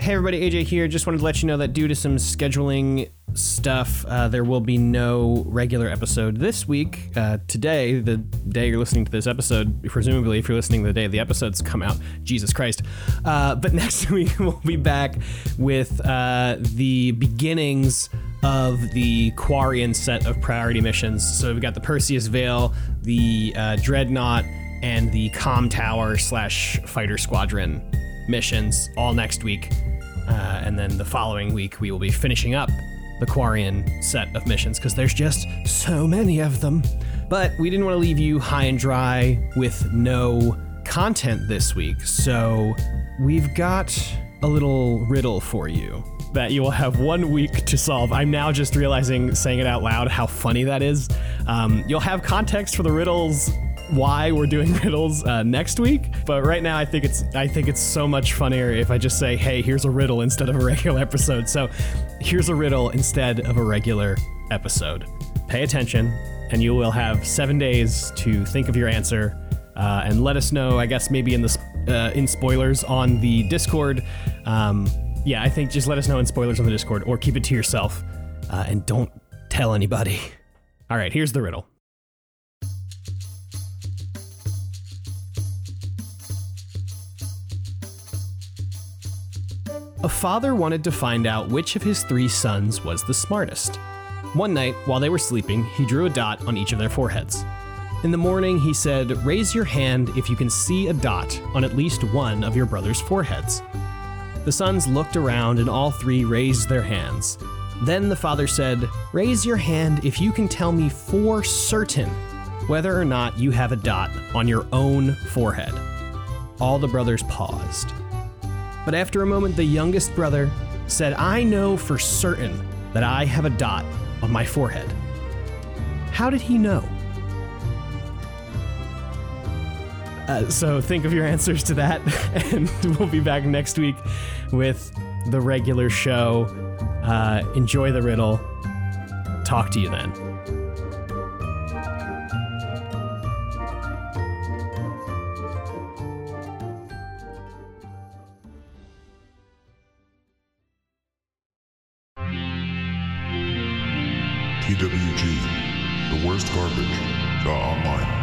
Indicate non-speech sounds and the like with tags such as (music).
Hey everybody, AJ here. Just wanted to let you know that due to some scheduling stuff, uh, there will be no regular episode this week. Uh, today, the day you're listening to this episode, presumably if you're listening the day the episodes come out, Jesus Christ. Uh, but (laughs) next week we'll be back with uh, the beginnings of the Quarian set of priority missions. So we've got the Perseus Veil, the uh, Dreadnought, and the Com Tower slash Fighter Squadron missions all next week. Uh, and then the following week, we will be finishing up the Quarian set of missions because there's just so many of them. But we didn't want to leave you high and dry with no content this week. So we've got a little riddle for you that you will have one week to solve. I'm now just realizing, saying it out loud, how funny that is. Um, you'll have context for the riddles why we're doing (laughs) riddles uh, next week. But right now, I think it's I think it's so much funnier if I just say, "Hey, here's a riddle" instead of a (laughs) regular episode. So, here's a riddle instead of a regular episode. Pay attention, and you will have seven days to think of your answer. Uh, and let us know. I guess maybe in the uh, in spoilers on the Discord. Um, yeah, I think just let us know in spoilers on the Discord, or keep it to yourself, uh, and don't tell anybody. (laughs) All right, here's the riddle. A father wanted to find out which of his three sons was the smartest. One night, while they were sleeping, he drew a dot on each of their foreheads. In the morning, he said, Raise your hand if you can see a dot on at least one of your brother's foreheads. The sons looked around and all three raised their hands. Then the father said, Raise your hand if you can tell me for certain whether or not you have a dot on your own forehead. All the brothers paused. But after a moment, the youngest brother said, I know for certain that I have a dot on my forehead. How did he know? Uh, so think of your (laughs) answers to that, (laughs) and we'll be back next week with the regular show. Uh, enjoy the riddle. Talk to you then. TWG, the worst garbage. Online.